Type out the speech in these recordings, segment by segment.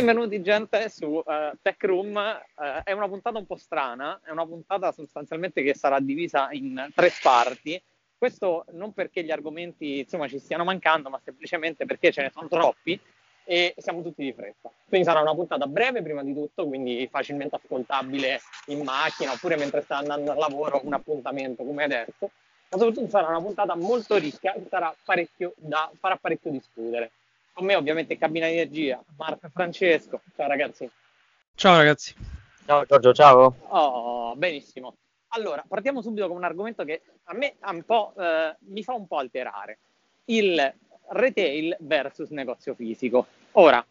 Benvenuti gente su uh, Tech Room, uh, è una puntata un po' strana, è una puntata sostanzialmente che sarà divisa in tre parti. Questo non perché gli argomenti insomma ci stiano mancando, ma semplicemente perché ce ne sono troppi e siamo tutti di fretta. Quindi sarà una puntata breve prima di tutto, quindi facilmente ascoltabile in macchina oppure mentre sta andando al lavoro, un appuntamento come adesso. Ma soprattutto sarà una puntata molto ricca che parecchio da, farà parecchio discutere con me ovviamente cabina di energia, Marco Francesco. Ciao ragazzi. Ciao ragazzi. Ciao Giorgio, ciao. Oh, benissimo. Allora, partiamo subito con un argomento che a me un eh, mi fa un po' alterare. Il retail versus negozio fisico. Ora,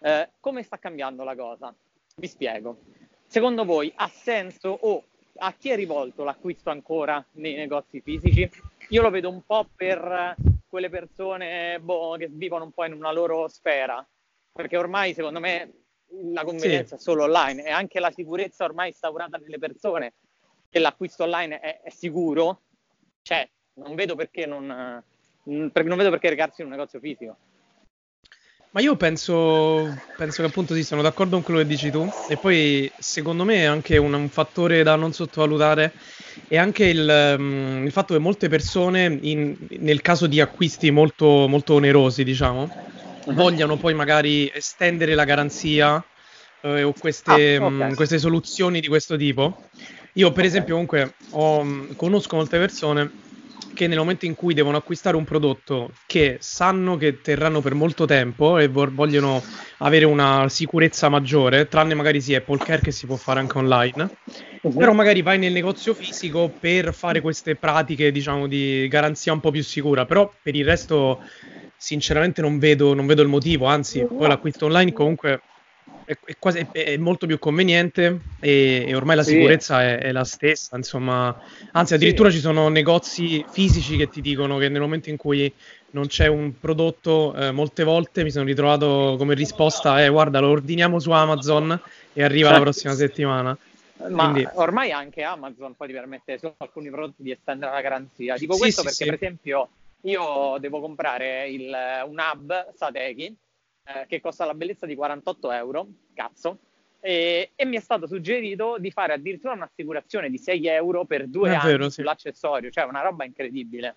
eh, come sta cambiando la cosa? Vi spiego. Secondo voi ha senso o a chi è rivolto l'acquisto ancora nei negozi fisici? Io lo vedo un po' per quelle persone boh, che vivono un po' in una loro sfera, perché ormai secondo me la convenienza sì. è solo online e anche la sicurezza ormai instaurata nelle persone che l'acquisto online è, è sicuro, cioè non vedo perché non, non vedo perché recarsi in un negozio fisico. Ma io penso, penso, che appunto sì, sono d'accordo con quello che dici tu e poi secondo me è anche un, un fattore da non sottovalutare è anche il, um, il fatto che molte persone in, nel caso di acquisti molto, molto onerosi diciamo uh-huh. vogliano poi magari estendere la garanzia eh, o queste, ah, okay. um, queste, soluzioni di questo tipo. Io per esempio comunque ho, conosco molte persone che nel momento in cui devono acquistare un prodotto che sanno che terranno per molto tempo e vo- vogliono avere una sicurezza maggiore, tranne magari sì Apple Care che si può fare anche online, uh-huh. però magari vai nel negozio fisico per fare queste pratiche, diciamo, di garanzia un po' più sicura, però per il resto sinceramente non vedo, non vedo il motivo, anzi poi l'acquisto online comunque è, è, quasi, è, molto più conveniente e, e ormai la sicurezza sì. è, è, la stessa, insomma, anzi addirittura sì. ci sono negozi fisici che ti dicono che nel momento in cui non c'è un prodotto, eh, molte volte mi sono ritrovato come risposta, eh guarda lo ordiniamo su Amazon e arriva la prossima settimana. Ma Quindi... ormai anche Amazon poi ti permette su alcuni prodotti di estendere la garanzia. Dico sì, questo perché per esempio io devo comprare il, un hub Sateki eh, che costa la bellezza di 48 euro, cazzo, e, e, mi è stato suggerito di fare addirittura un'assicurazione di 6 euro per due è anni vero, sì. sull'accessorio, cioè una roba incredibile.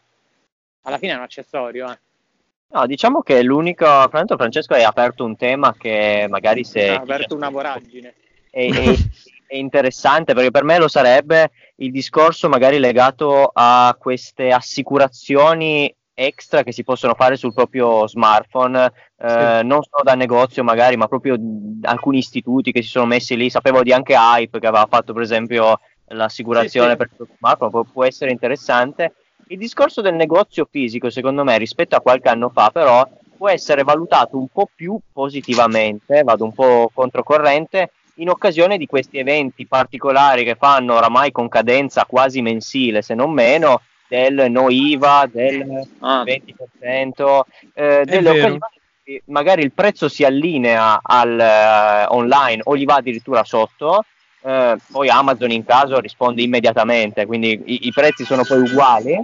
Alla fine è un accessorio, eh. No, diciamo che l'unico, Francesco hai aperto un tema che magari se... Ha aperto una voragine. È, è, è, interessante perché per me lo sarebbe il discorso magari legato a queste assicurazioni extra che si possono fare sul proprio smartphone, eh, sì. non solo da negozio magari, ma proprio alcuni istituti che si sono messi lì. Sapevo di anche Hype che aveva fatto per esempio l'assicurazione sì, sì. per il suo smartphone, può, può essere interessante. Il discorso del negozio fisico, secondo me, rispetto a qualche anno fa, però, può essere valutato un po' più positivamente, vado un po' controcorrente, in occasione di questi eventi particolari che fanno oramai con cadenza quasi mensile, se non meno, del no IVA, del ah. 20%, eh, delle occasioni magari il prezzo si allinea al uh, online o gli va addirittura sotto, eh, poi Amazon in caso risponde immediatamente, quindi i, i, prezzi sono poi uguali,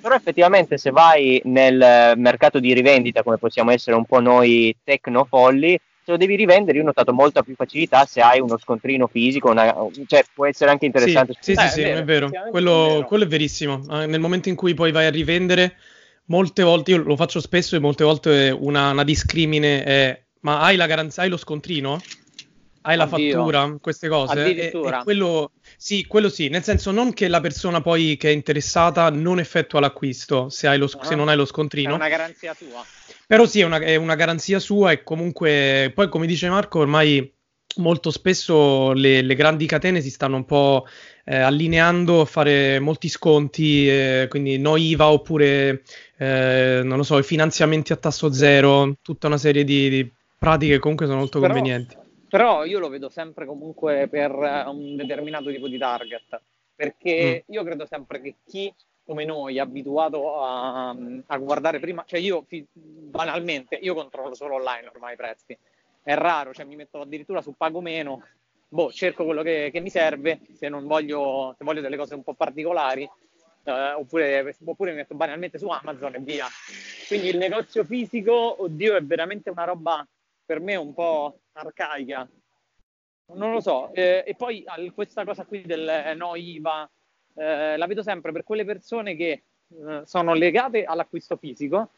però effettivamente se vai nel mercato di rivendita come possiamo essere un po' noi tecnofolli, se lo devi rivendere, io ho notato molta più facilità se hai uno scontrino fisico, una, cioè può essere anche interessante. Sì, sì, sì, è vero, quello, quello, è verissimo. Eh, nel momento in cui poi vai a rivendere, molte volte, io lo faccio spesso e molte volte una, una discrimine è, ma hai la garanzia, hai lo scontrino? Hai la Addio. fattura, queste cose? Addirittura. E, e quello, sì, quello sì, nel senso non che la persona poi che è interessata non effettua l'acquisto se, lo, uh-huh. se non hai lo scontrino. È una garanzia tua. Però sì, è una, è una garanzia sua e comunque, poi come dice Marco, ormai molto spesso le, le, grandi catene si stanno un po' eh, allineando a fare molti sconti, eh, quindi no IVA oppure, eh, non lo so, i finanziamenti a tasso zero, tutta una serie di, di pratiche che comunque sono molto però, convenienti. Però io lo vedo sempre comunque per un determinato tipo di target, perché mm. io credo sempre che chi come noi, abituato a, a guardare prima, cioè io banalmente, io controllo solo online ormai i prezzi, è raro, cioè mi metto addirittura su pago meno, boh, cerco quello che, che mi serve, se non voglio, se voglio delle cose un po' particolari, eh, oppure, oppure mi metto banalmente su Amazon e via. Quindi il negozio fisico, oddio, è veramente una roba per me un po' arcaica. Non lo so. Eh, e poi questa cosa qui del eh, no IVA eh, la vedo sempre per quelle persone che eh, sono legate all'acquisto fisico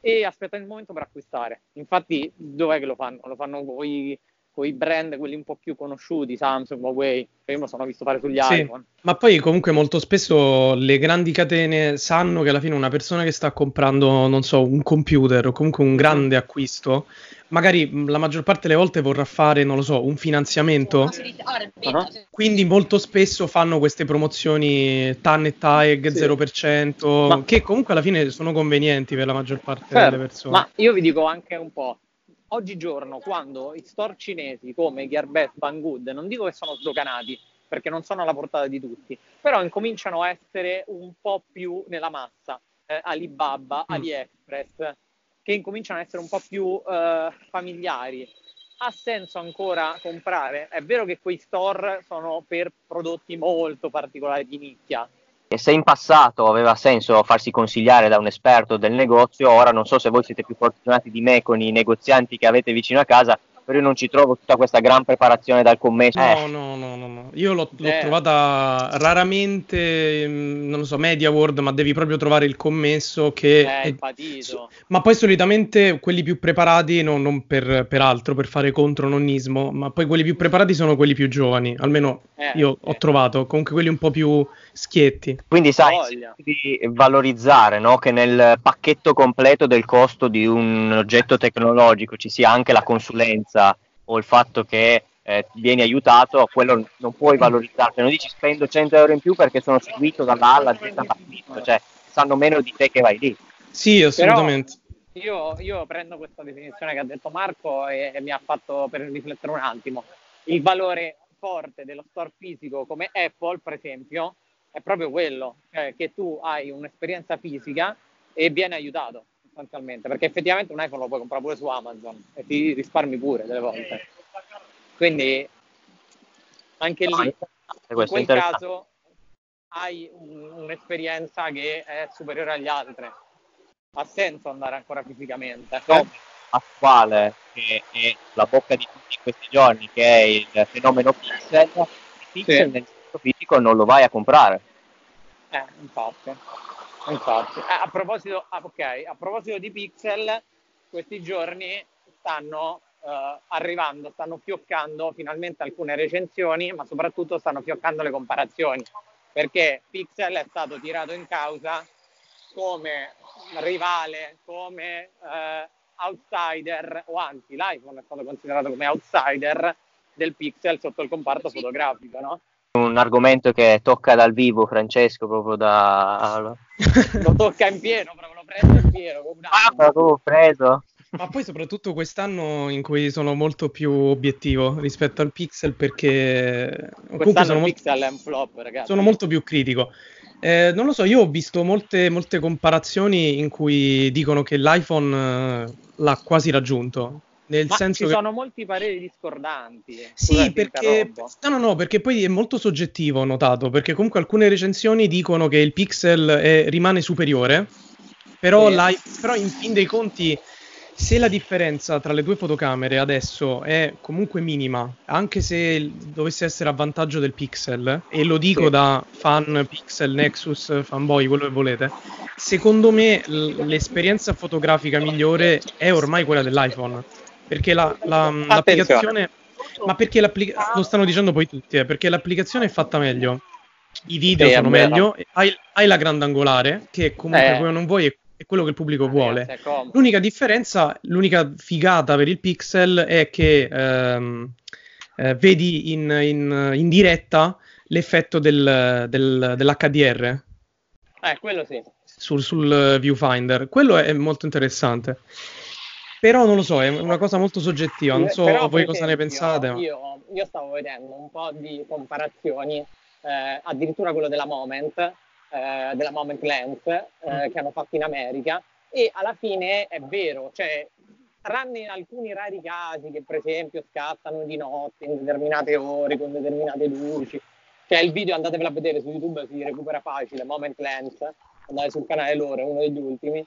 e aspettano il momento per acquistare. Infatti, dov'è che lo fanno? Lo fanno con i con i brand, quelli un po' più conosciuti, Samsung, Huawei, che io me lo sono visto fare sugli sì, iPhone. Ma poi comunque molto spesso le grandi catene sanno che alla fine una persona che sta comprando, non so, un computer o comunque un grande acquisto, magari la maggior parte delle volte vorrà fare, non lo so, un finanziamento. Uh-huh. Quindi molto spesso fanno queste promozioni TAN e TAEG sì. 0%, ma... che comunque alla fine sono convenienti per la maggior parte certo, delle persone. Ma io vi dico anche un po', oggigiorno quando i store cinesi come Gearbest, Banggood, non dico che sono sdoganati, perché non sono alla portata di tutti, però incominciano a essere un po' più nella massa, eh, Alibaba, mm. AliExpress, che incominciano a essere un po' più eh, familiari. Ha senso ancora comprare? È vero che quei store sono per prodotti molto particolari di nicchia, e se in passato aveva senso farsi consigliare da un esperto del negozio, ora non so se voi siete più fortunati di me con i negozianti che avete vicino a casa, però io non ci trovo tutta questa gran preparazione dal commesso. No, eh. no, no, no, no, Io l'ho, l'ho eh. trovata raramente, mm, non lo so, Media World, ma devi proprio trovare il commesso che... Eh, è patito. Ma poi solitamente quelli più preparati, no, non per, per, altro, per fare contro nonnismo, ma poi quelli più preparati sono quelli più giovani, almeno eh, io ho trovato, comunque quelli un po' più schietti. Quindi sai, di valorizzare no? che nel pacchetto completo del costo di un oggetto tecnologico ci sia anche la consulenza o il fatto che eh, vieni aiutato, quello non puoi valorizzare. Non dici spendo 100 euro in più perché sono seguito dalla alla Z partito, cioè sanno meno di te che vai lì. Sì, assolutamente. Io, io, prendo questa definizione che ha detto Marco e, e mi ha fatto per riflettere un attimo. Il valore forte dello store fisico come Apple, per esempio, è proprio quello, cioè che tu hai un'esperienza fisica e vieni aiutato sostanzialmente, perché effettivamente un iPhone lo puoi comprare pure su Amazon e ti risparmi pure delle volte. Quindi anche lì, in quel caso, hai un, un'esperienza che è superiore agli altri. Ha senso andare ancora fisicamente. No, attuale, che è la bocca di tutti questi giorni, che è il fenomeno pixel, il pixel sì. nel senso fisico non lo vai a comprare. Eh, infatti. Infatti, eh, a, proposito, ah, okay, a proposito di pixel, questi giorni stanno eh, arrivando, stanno fioccando finalmente alcune recensioni, ma soprattutto stanno fioccando le comparazioni, perché Pixel è stato tirato in causa come rivale, come eh, outsider, o anzi l'iPhone è stato considerato come outsider del Pixel sotto il comparto fotografico, no? un argomento che tocca dal vivo Francesco proprio da lo tocca in pieno proprio lo prendo in pieno ah, tu preso ma poi soprattutto quest'anno in cui sono molto più obiettivo rispetto al Pixel perché comunque sono, molto, è un flop, ragazzi. sono molto più critico eh, non lo so, io ho visto molte, molte comparazioni in cui dicono che l'iPhone eh, l'ha quasi raggiunto nel Ma senso ci che... sono molti pareri discordanti. Sì, perché... No, no, no, perché poi è molto soggettivo, ho notato, perché comunque alcune recensioni dicono che il pixel è... rimane superiore, però, sì. però in fin dei conti, se la differenza tra le due fotocamere adesso è comunque minima, anche se dovesse essere a vantaggio del pixel, e lo dico sì. da fan Pixel, Nexus, fanboy, quello che volete, secondo me l'esperienza fotografica migliore è ormai quella dell'iPhone perché la, la, l'applicazione ma perché l'applica- lo stanno dicendo poi tutti, eh, perché l'applicazione è fatta meglio, i video sì, sono meglio, hai, hai, la grandangolare, che comunque eh. non vuoi è, è, quello che il pubblico eh, vuole. L'unica differenza, l'unica figata per il Pixel è che ehm, eh, vedi in, in, in, diretta l'effetto del, del, dell'HDR. Eh, quello sì. Sul, sul viewfinder, quello è molto interessante. Però non lo so, è una cosa molto soggettiva, non so Però, voi cosa ne pensate. Io, io, stavo vedendo un po' di comparazioni, eh, addirittura quello della Moment, eh, della Moment Lens, eh, mm. che hanno fatto in America, e alla fine è vero, cioè, tranne in alcuni rari casi che per esempio scattano di notte in determinate ore con determinate luci, cioè il video andatevelo a vedere su YouTube, si recupera facile, Moment Lens, andate sul canale loro, è uno degli ultimi,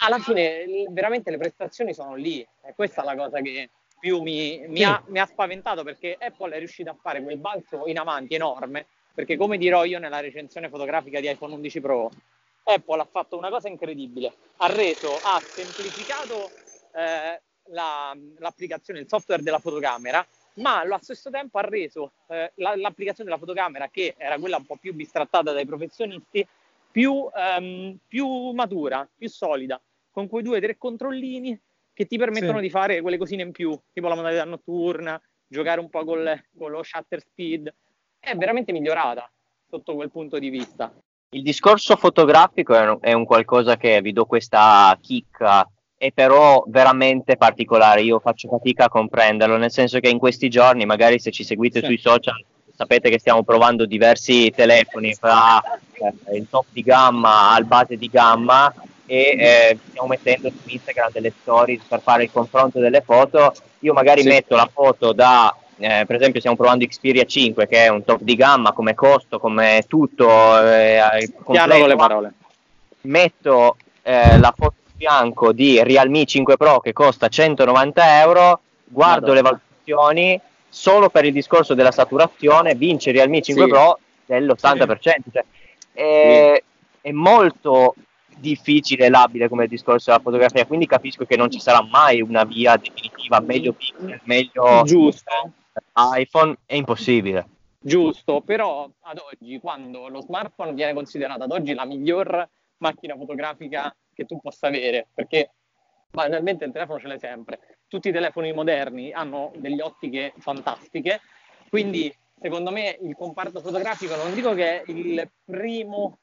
alla fine veramente le prestazioni sono lì e questa è la cosa che più mi, mi, ha, mi ha spaventato perché Apple è riuscita a fare quel balzo in avanti enorme perché come dirò io nella recensione fotografica di iPhone 11 Pro Apple ha fatto una cosa incredibile ha reso, ha semplificato eh, la, l'applicazione, il software della fotocamera ma allo stesso tempo ha reso eh, la, l'applicazione della fotocamera che era quella un po' più bistrattata dai professionisti più, ehm, più matura, più solida con quei due o tre controllini che ti permettono sì. di fare quelle cosine in più, tipo la modalità notturna, giocare un po' col, con lo shutter speed. È veramente migliorata sotto quel punto di vista. Il discorso fotografico è un, è un qualcosa che vi do questa chicca, è però veramente particolare. Io faccio fatica a comprenderlo, nel senso che in questi giorni, magari se ci seguite sì. sui social, sapete che stiamo provando diversi telefoni fra eh, il top di gamma al base di gamma e eh, stiamo mettendo su Instagram delle stories per fare il confronto delle foto. Io magari sì. metto la foto da, eh, per esempio stiamo provando Xperia 5 che è un top di gamma come costo, come tutto. Eh, Piano con le parole. Metto eh, la foto in fianco di Realme 5 Pro che costa 190 euro, guardo Madonna. le valutazioni, solo per il discorso della saturazione vince Realme 5 sì. Pro dell'80%. Sì. Cioè, è, è molto difficile e labile come discorso della fotografia, quindi capisco che non ci sarà mai una via definitiva, meglio pixel, meglio Giusto. iPhone, è impossibile. Giusto, però ad oggi, quando lo smartphone viene considerato ad oggi la miglior macchina fotografica che tu possa avere, perché banalmente il telefono ce l'hai sempre, tutti i telefoni moderni hanno delle ottiche fantastiche, quindi secondo me il comparto fotografico non dico che è il primo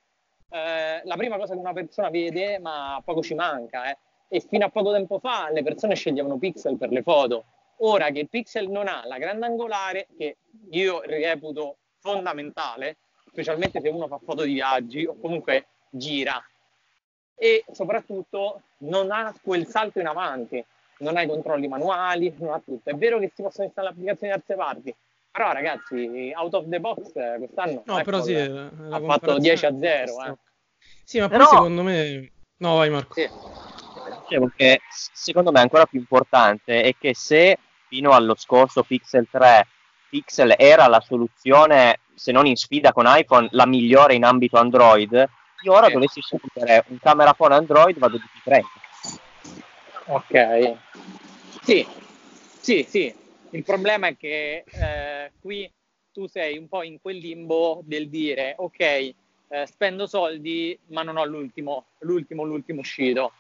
eh, la prima cosa che una persona vede, ma poco ci manca. Eh. E fino a poco tempo fa le persone sceglievano pixel per le foto. Ora che il pixel non ha la grandangolare, che io reputo fondamentale, specialmente se uno fa foto di viaggi o comunque gira, e soprattutto non ha quel salto in avanti, non ha i controlli manuali, non ha tutto. È vero che si possono installare applicazioni da terze parti, però ragazzi, out of the box quest'anno no, però sì, ha fatto 10 a 0. Eh. Sì, ma però... poi secondo me... No, vai Marco. Sì. Dicevo che secondo me ancora più importante è che se fino allo scorso Pixel 3 Pixel era la soluzione, se non in sfida con iPhone, la migliore in ambito Android, io ora dovessi scegliere un camera phone Android vado di P30. Ok. Sì, sì, sì, il problema è che eh, qui tu sei un po' in quel limbo del dire ok, eh, spendo soldi ma non ho l'ultimo, l'ultimo, l'ultimo uscito.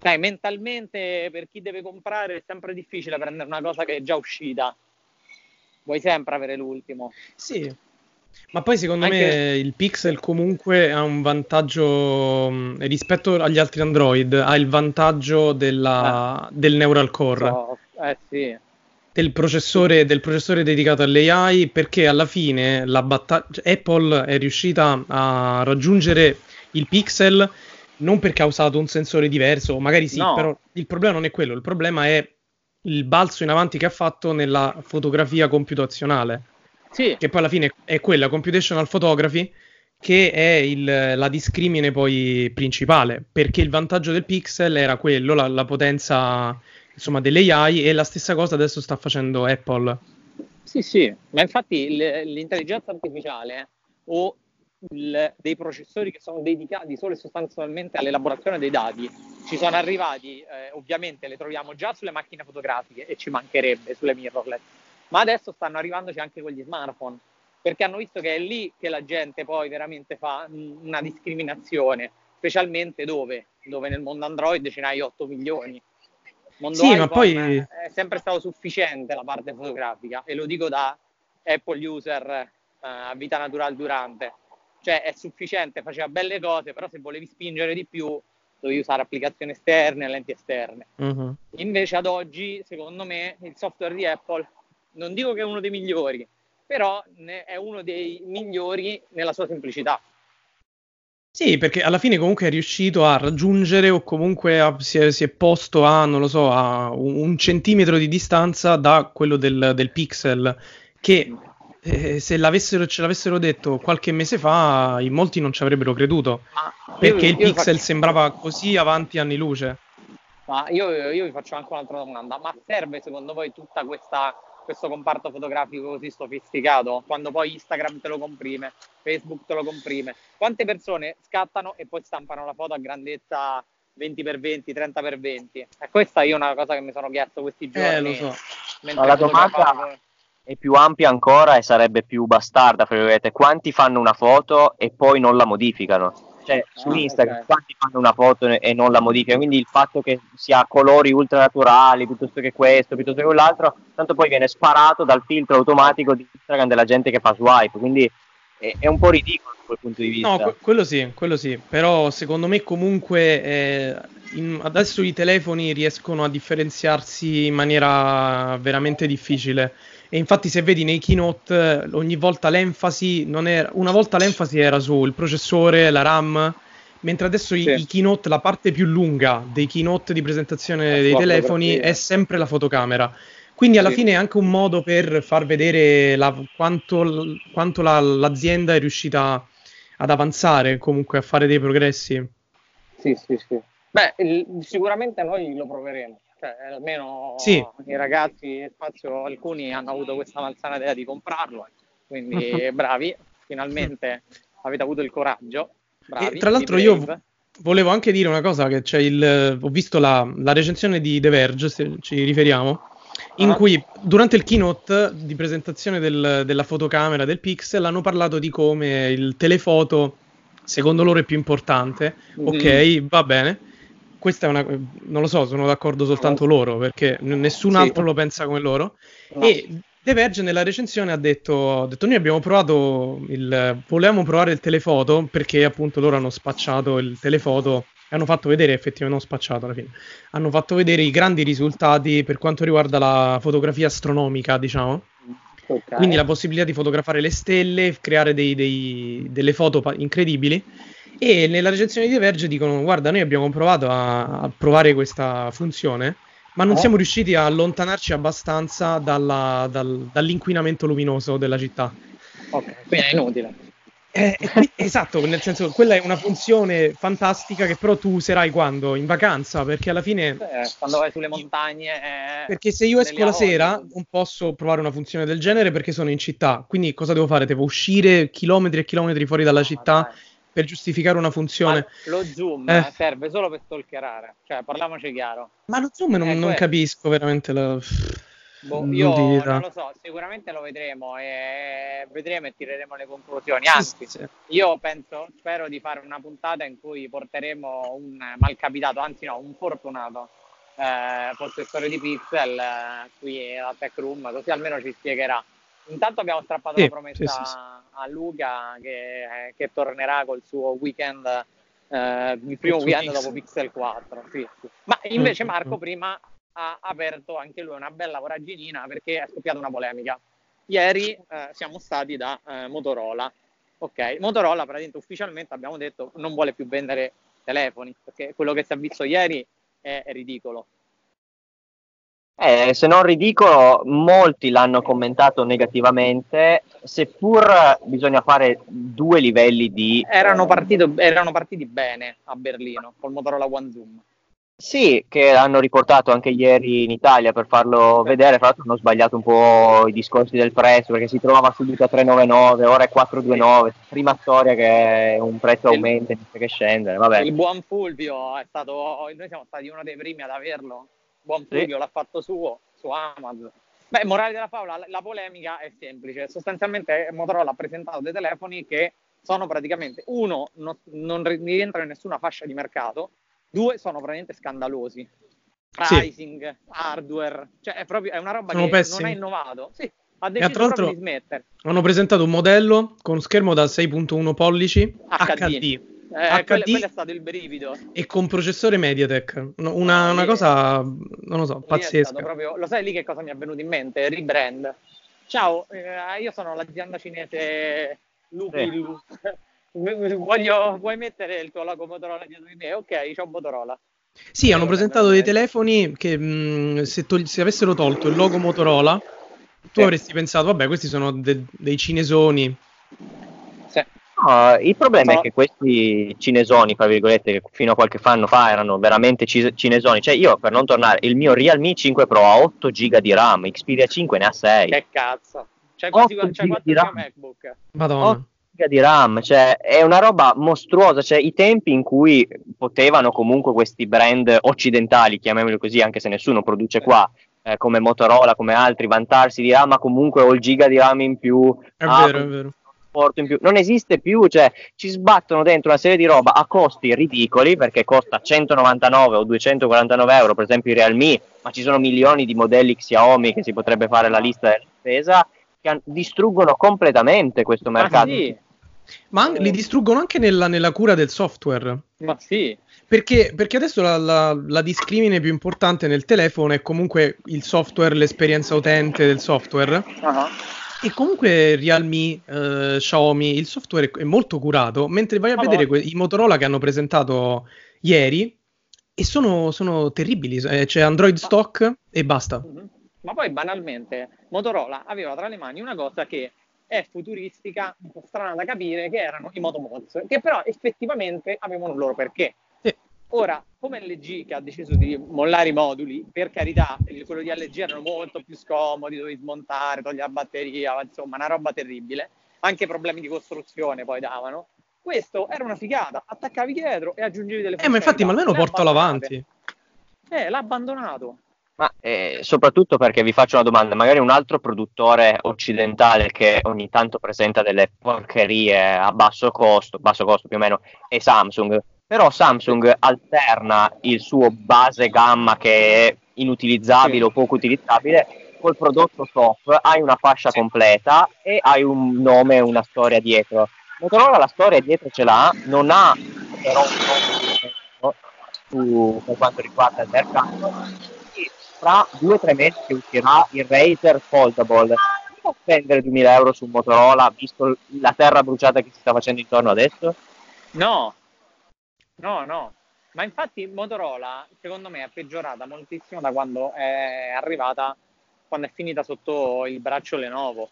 Dai, mentalmente per chi deve comprare è sempre difficile prendere una cosa che è già uscita. Vuoi sempre avere l'ultimo. Sì, ma poi secondo Anche... me il Pixel comunque ha un vantaggio rispetto agli altri Android, ha il vantaggio della, eh. del neural core. So, eh sì del processore, del processore dedicato all'AI perché alla fine batta- Apple è riuscita a raggiungere il pixel non perché ha usato un sensore diverso, magari sì, no. però il problema non è quello, il problema è il balzo in avanti che ha fatto nella fotografia computazionale. Sì. Che poi alla fine è quella computational photography che è il, la discrimine poi principale, perché il vantaggio del pixel era quello, la, la potenza insomma, delle AI e la stessa cosa adesso sta facendo Apple. Sì, sì, ma infatti l'intelligenza artificiale o il, dei processori che sono dedicati solo e sostanzialmente all'elaborazione dei dati ci sono arrivati, eh, ovviamente le troviamo già sulle macchine fotografiche e ci mancherebbe sulle mirrorless, ma adesso stanno arrivandoci anche con gli smartphone perché hanno visto che è lì che la gente poi veramente fa una discriminazione, specialmente dove? Dove nel mondo Android ce n'hai 8 milioni Mondo sì, ma poi è sempre stato sufficiente la parte fotografica e lo dico da Apple user eh, a vita naturale durante. Cioè è sufficiente, faceva belle cose, però se volevi spingere di più dovevi usare applicazioni esterne, lenti esterne. Uh-huh. Invece ad oggi, secondo me, il software di Apple, non dico che è uno dei migliori, però è uno dei migliori nella sua semplicità. Sì, perché alla fine comunque è riuscito a raggiungere o comunque a, si, è, si, è, posto a, non lo so, a un, un centimetro di distanza da quello del, del pixel, che eh, se l'avessero, ce l'avessero detto qualche mese fa, in molti non ci avrebbero creduto. perché io, il io Pixel faccio... sembrava così avanti anni luce. Ma io, io, vi faccio anche un'altra domanda. Ma serve secondo voi tutta questa questo comparto fotografico così sofisticato, quando poi Instagram te lo comprime, Facebook te lo comprime. Quante persone scattano e poi stampano la foto a grandezza 20x20, 30x20? E questa io è una cosa che mi sono chiesto questi giorni. Eh, lo so. Ma la domanda è più ampia ancora e sarebbe più bastarda, quanti fanno una foto e poi non la modificano? cioè su ah, Instagram okay. quanti fanno una foto e non la modificano, quindi il fatto che sia colori ultra naturali piuttosto che questo, piuttosto che quell'altro, tanto poi viene sparato dal filtro automatico di Instagram della gente che fa swipe, quindi è, è un po' ridicolo da quel punto di vista. No, quello sì, quello sì, però secondo me comunque eh, in, adesso i telefoni riescono a differenziarsi in maniera veramente difficile e infatti, se vedi nei keynote, ogni volta l'enfasi non era. Una volta l'enfasi era sul processore, la RAM, mentre adesso sì. i, i, keynote, la parte più lunga dei keynote di presentazione dei telefoni è sempre la fotocamera. Quindi alla sì. fine è anche un modo per far vedere la, quanto, quanto la, l'azienda è riuscita ad avanzare, comunque a fare dei progressi. Sì, sì, sì. Beh, il, sicuramente noi lo proveremo cioè, almeno sì. i ragazzi spazio alcuni hanno avuto questa malsana idea di comprarlo quindi bravi finalmente avete avuto il coraggio bravi, e tra l'altro io volevo anche dire una cosa che c'è il ho visto la, la recensione di The Verge se ci riferiamo in uh-huh. cui durante il keynote di presentazione del, della fotocamera del Pixel hanno parlato di come il telefoto secondo loro è più importante. Mm-hmm. Ok, va bene questa è una. Non lo so, sono d'accordo soltanto loro perché nessun altro lo pensa come loro. No. E The Verge nella recensione ha detto, ha detto: Noi abbiamo provato il. Volevamo provare il telefoto perché appunto loro hanno spacciato il telefoto e hanno fatto vedere effettivamente non spacciato alla fine. Hanno fatto vedere i grandi risultati per quanto riguarda la fotografia astronomica, diciamo. Okay. Quindi la possibilità di fotografare le stelle, creare dei, dei, delle foto incredibili e nella recensione di Verge dicono: Guarda, noi abbiamo provato a, a provare questa funzione, ma non oh. siamo riusciti a allontanarci abbastanza dalla, dal, dall'inquinamento luminoso della città. Ok, quindi è inutile. Eh, esatto, nel senso, quella è una funzione fantastica che però tu userai quando? In vacanza, perché alla fine... Eh, quando vai sulle montagne... Eh, perché se io esco la sera non posso provare una funzione del genere perché sono in città, quindi cosa devo fare? Devo uscire chilometri e chilometri fuori dalla città ah, per giustificare una funzione. Ma lo zoom eh. serve solo per stalkerare, cioè parliamoci chiaro. Ma lo zoom non, non capisco veramente la... Boh, io non lo so, sicuramente lo vedremo e vedremo e tireremo le conclusioni. Anzi, sì, sì. io penso, spero di fare una puntata in cui porteremo un malcapitato, anzi no, un fortunato eh, possessore di Pixel eh, qui alla Tech Room, così almeno ci spiegherà Intanto abbiamo strappato sì, la promessa sì, sì, a Luca che, che, tornerà col suo weekend, eh, il primo weekend Pixel. dopo Pixel 4. Ma invece mm, Marco prima ha aperto anche lui una bella voraginina perché è scoppiata una polemica. Ieri eh, siamo stati da eh, Motorola. Ok, Motorola praticamente ufficialmente abbiamo detto non vuole più vendere telefoni perché quello che si è visto ieri è, è ridicolo. Eh, se non ridicolo, molti l'hanno commentato negativamente, seppur bisogna fare due livelli di... Erano, partito, erano partiti bene a Berlino col Motorola One Zoom. Sì, che hanno riportato anche ieri in Italia per farlo vedere, fra l'altro hanno sbagliato un po' i discorsi del prezzo perché si trovava subito a 399, ora è 429, prima storia che un prezzo aumenta invece che scendere. Vabbè. Il buon Fulvio è stato, noi siamo stati uno dei primi ad averlo buon Fulvio sì. l'ha fatto suo su Amazon. Beh, morale della favola, la polemica è semplice. Sostanzialmente Motorola ha presentato dei telefoni che sono praticamente, uno, no, non rientrano in nessuna fascia di mercato, due, sono praticamente scandalosi. Pricing, sì. hardware, cioè è proprio è una roba sono che pessimi. non ha innovato. Sì, ha deciso tra l'altro, di smettere. Hanno presentato un modello con schermo da 6.1 pollici HD. HD eh, HD quello, quello, è stato il brivido. E con processore Mediatek. Una, una cosa, non lo so, pazzesca. Proprio, lo sai lì che cosa mi è venuto in mente? Rebrand. Ciao, eh, io sono l'azienda cinese Lupillu. Eh. Voglio, vuoi mettere il tuo logo Motorola dietro di me? Ok, c'ho un Motorola. Sì, hanno presentato dei telefoni che mh, se, togli- se avessero tolto il logo Motorola tu avresti pensato, vabbè, questi sono de- dei cinesoni. No, il problema no. è che questi cinesoni, fra virgolette, che fino a qualche anno fa erano veramente ci- cinesoni, cioè io per non tornare, il mio Realme 5 Pro ha 8 GB di RAM, Xperia 5 ne ha 6. Che cazzo? C'è quasi 4 GB MacBook. Madonna. 8 di RAM, cioè è una roba mostruosa, cioè i tempi in cui potevano comunque questi brand occidentali, chiamiamoli così, anche se nessuno produce qua, eh, come Motorola, come altri, vantarsi di RAM, ma comunque ho il giga di RAM in più, è vero, è vero. In più. Non esiste più, cioè ci sbattono dentro una serie di roba a costi ridicoli perché costa 199 o 249 euro, per esempio i Realme, ma ci sono milioni di modelli Xiaomi che si potrebbe fare la lista della spesa che distruggono completamente questo mercato. Ah, sì. Ma an- li distruggono anche nella, nella, cura del software. Ma sì. Perché, perché adesso la, la, la, discrimine più importante nel telefono è comunque il software, l'esperienza utente del software. Uh-huh. E comunque Realme, eh, Xiaomi, il software è molto curato, mentre vai a allora. vedere que- i Motorola che hanno presentato ieri e sono, sono terribili, eh, c'è Android stock e basta. Uh-huh. Ma poi banalmente Motorola aveva tra le mani una cosa che è futuristica, un po' strana da capire, che erano i Motomods, che però effettivamente avevano il loro perché. Ora, come LG che ha deciso di mollare i moduli, per carità, quello di LG erano molto più scomodi, dovevi smontare, togliere la batteria, insomma, una roba terribile. Anche problemi di costruzione poi davano. Questo era una figata, attaccavi dietro e aggiungevi delle Eh, ma infatti, ma almeno portalo avanti. Eh, l'ha abbandonato. Ma eh, soprattutto perché vi faccio una domanda, magari un altro produttore occidentale che ogni tanto presenta delle porcherie a basso costo, basso costo più o meno, è Samsung. Però Samsung alterna il suo base gamma che è inutilizzabile o poco utilizzabile col prodotto top, hai una fascia completa e hai un nome e una storia dietro. Motorola la storia dietro ce l'ha, non ha però un su, per quanto riguarda il mercato fra due o tre mesi che uscirà il Razer Foldable. Può spendere 2000 euro su Motorola visto la terra bruciata che si sta facendo intorno adesso? No, no, no. Ma infatti Motorola, secondo me, è peggiorata moltissimo da quando è arrivata, quando è finita sotto il braccio Lenovo.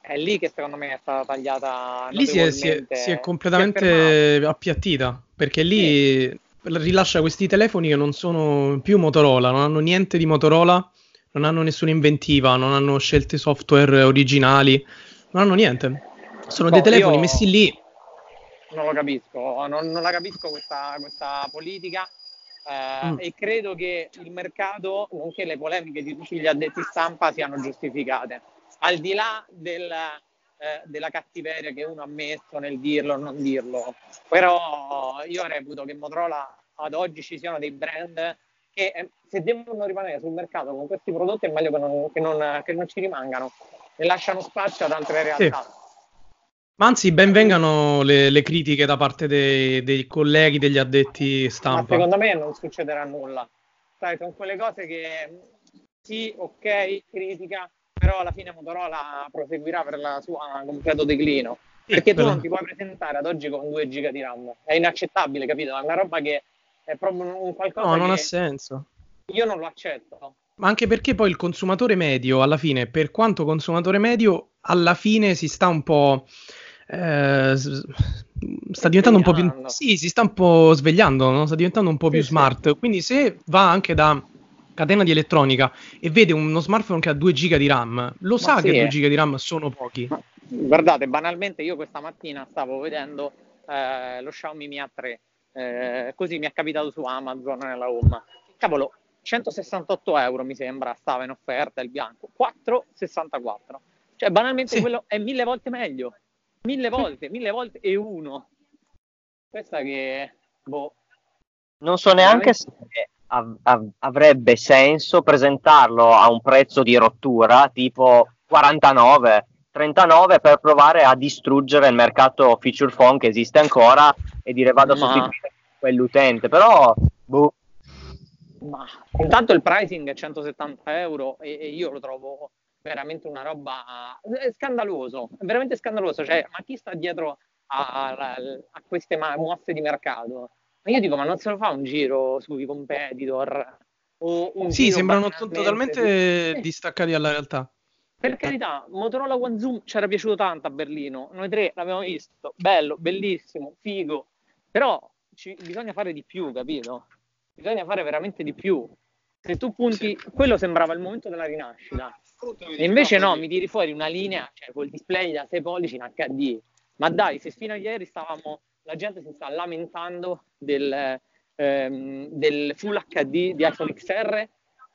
È lì che secondo me è stata tagliata. Lì si è, si, è, si è, completamente si è appiattita, perché lì sì rilascia questi telefoni che non sono più Motorola, non hanno niente di Motorola, non hanno nessuna inventiva, non hanno scelte software originali, non hanno niente. Sono no, dei telefoni messi lì. Non lo capisco, non, non la capisco questa, questa politica. Eh, mm. E credo che il mercato, nonché le polemiche di tutti gli addetti stampa, siano giustificate. Al di là del, eh, della cattiveria che uno ha messo nel dirlo o non dirlo. Però io reputo che Motorola ad oggi ci siano dei brand che eh, se devono rimanere sul mercato con questi prodotti è meglio che non, che non, che non ci rimangano e lasciano spazio ad altre realtà. Sì. Ma anzi, benvengano le, le critiche da parte dei, dei, colleghi, degli addetti stampa. Ma secondo me non succederà nulla. Sai, sono quelle cose che sì, ok, critica, però alla fine Motorola proseguirà per la sua completo declino. Perché tu non ti puoi presentare ad oggi con 2 giga di RAM. È inaccettabile, capito? È una roba che è proprio un qualcosa No, non ha senso. Io non lo accetto. Ma anche perché poi il consumatore medio, alla fine, per quanto consumatore medio, alla fine si sta un po'... Eh, sta diventando un po' più... Sì, si sta un po' svegliando, no? sta diventando un po' sì, più smart. Sì. Quindi se va anche da catena di elettronica e vede uno smartphone che ha 2 giga di RAM, lo Ma sa sì, che 2 giga di RAM sono pochi. Ma, guardate, banalmente io questa mattina stavo vedendo eh, lo Xiaomi Mi A3, eh, così mi è capitato su Amazon nella home. Cavolo, 168 euro mi sembra, stava in offerta il bianco, 4,64. Cioè banalmente quello è mille volte meglio, mille volte, mille volte e uno. Questa che, boh. Non so neanche se av- av- avrebbe senso presentarlo a un prezzo di rottura tipo 49, 39 per provare a distruggere il mercato feature phone che esiste ancora e dire vado a sostituire quell'utente, però boh. Ma intanto il pricing è 170 euro e, e io lo trovo veramente una roba è scandaloso, è veramente scandaloso. Cioè, ma chi sta dietro a, a, queste mosse di mercato? Ma io dico, ma non se lo fa un giro sui competitor? O un sì, sembrano totalmente distaccati dalla realtà. Per carità, Motorola One Zoom ci era piaciuto tanto a Berlino. Noi tre l'abbiamo visto, bello, bellissimo, figo. Però ci, bisogna fare di più, capito? Bisogna fare veramente di più. Se tu punti, quello sembrava il momento della rinascita. E invece no, mi tiri fuori una linea, cioè col display da 6 pollici in HD. Ma dai, se fino a ieri stavamo, la gente si sta lamentando del, ehm, del Full HD di iPhone XR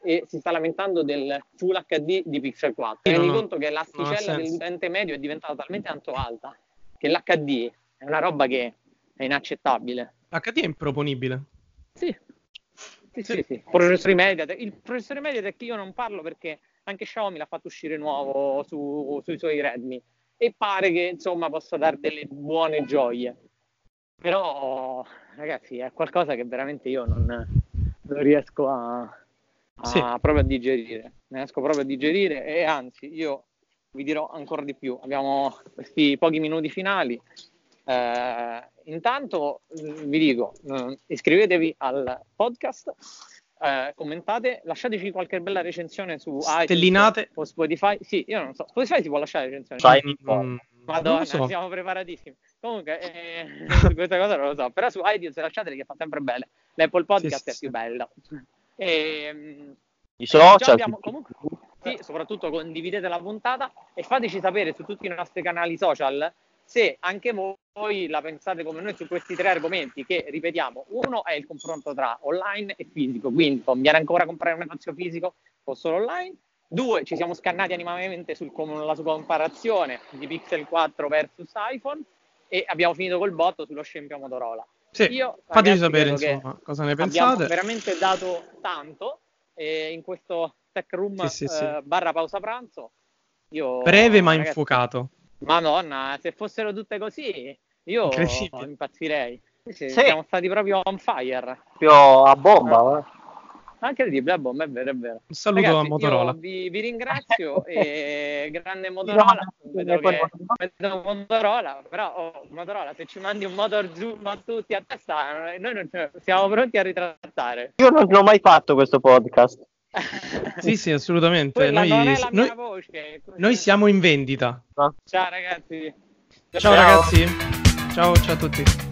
e si sta lamentando del Full HD di Pixel 4. Ti Sì, rendi no, conto che l'asticella dell'utente medio è diventata talmente tanto alta che l'HD è una roba che è inaccettabile. HD è improponibile. Sì, sì, sì, sì. Processori Mediatek. Il processore Mediatek io non parlo perché anche Xiaomi l'ha fatto uscire nuovo su- sui suoi Redmi e pare che insomma possa dare delle buone gioie. Però ragazzi è qualcosa che veramente io non, non riesco a, a- Sì. proprio a digerire. Non riesco proprio a digerire e anzi io vi dirò ancora di più. Abbiamo questi pochi minuti finali. Eh, intanto mm, vi dico, eh, iscrivetevi al podcast, eh, commentate, lasciateci qualche bella recensione su Stellinate. iTunes o Spotify. Sì, io non so, Spotify si può lasciare recensione. Sai- Mm, Madonna, so. siamo preparatissimi. Comunque, eh, su questa cosa non lo so, però su iTunes lasciateli che fa sempre bene. L'Apple Podcast Sì, è sì, più sì. bello. E, mm, I social. abbiamo- comunque, sì, soprattutto condividete la puntata e fateci sapere su tutti i nostri canali social se anche voi la pensate come noi su questi tre argomenti che ripetiamo. Uno è il confronto tra online e fisico, quindi conviene ancora comprare un negozio fisico o solo online. Due, ci siamo scannati animamente sul com- la sua comparazione di Pixel 4 versus iPhone e abbiamo finito col botto sullo scempio Motorola. Sì, Io, fateci sapere insomma cosa ne Abbiamo pensate. veramente dato tanto eh, in questo tech room Sì, sì, sì. eh, barra pausa pranzo. Io, Breve ma ragazzi, infuocato. Madonna, se fossero tutte così, io impazzirei. Sì, sì. Siamo stati proprio on fire. Proprio a bomba. eh. Ma Incredibile, è bomba, è vero, è vero. Un saluto Ragazzi, a Motorola. vi, vi ringrazio e grande Motorola. Vedo che vedo Motorola, però oh, Motorola, se ci mandi un motor zoom a tutti a testa, noi non siamo pronti a ritrattare. Io non l'ho mai fatto questo podcast. Sì, sì, assolutamente. Noi, noi- voce. noi siamo in vendita. Ciao ragazzi. Ciao ragazzi. Ciao, ciao a tutti.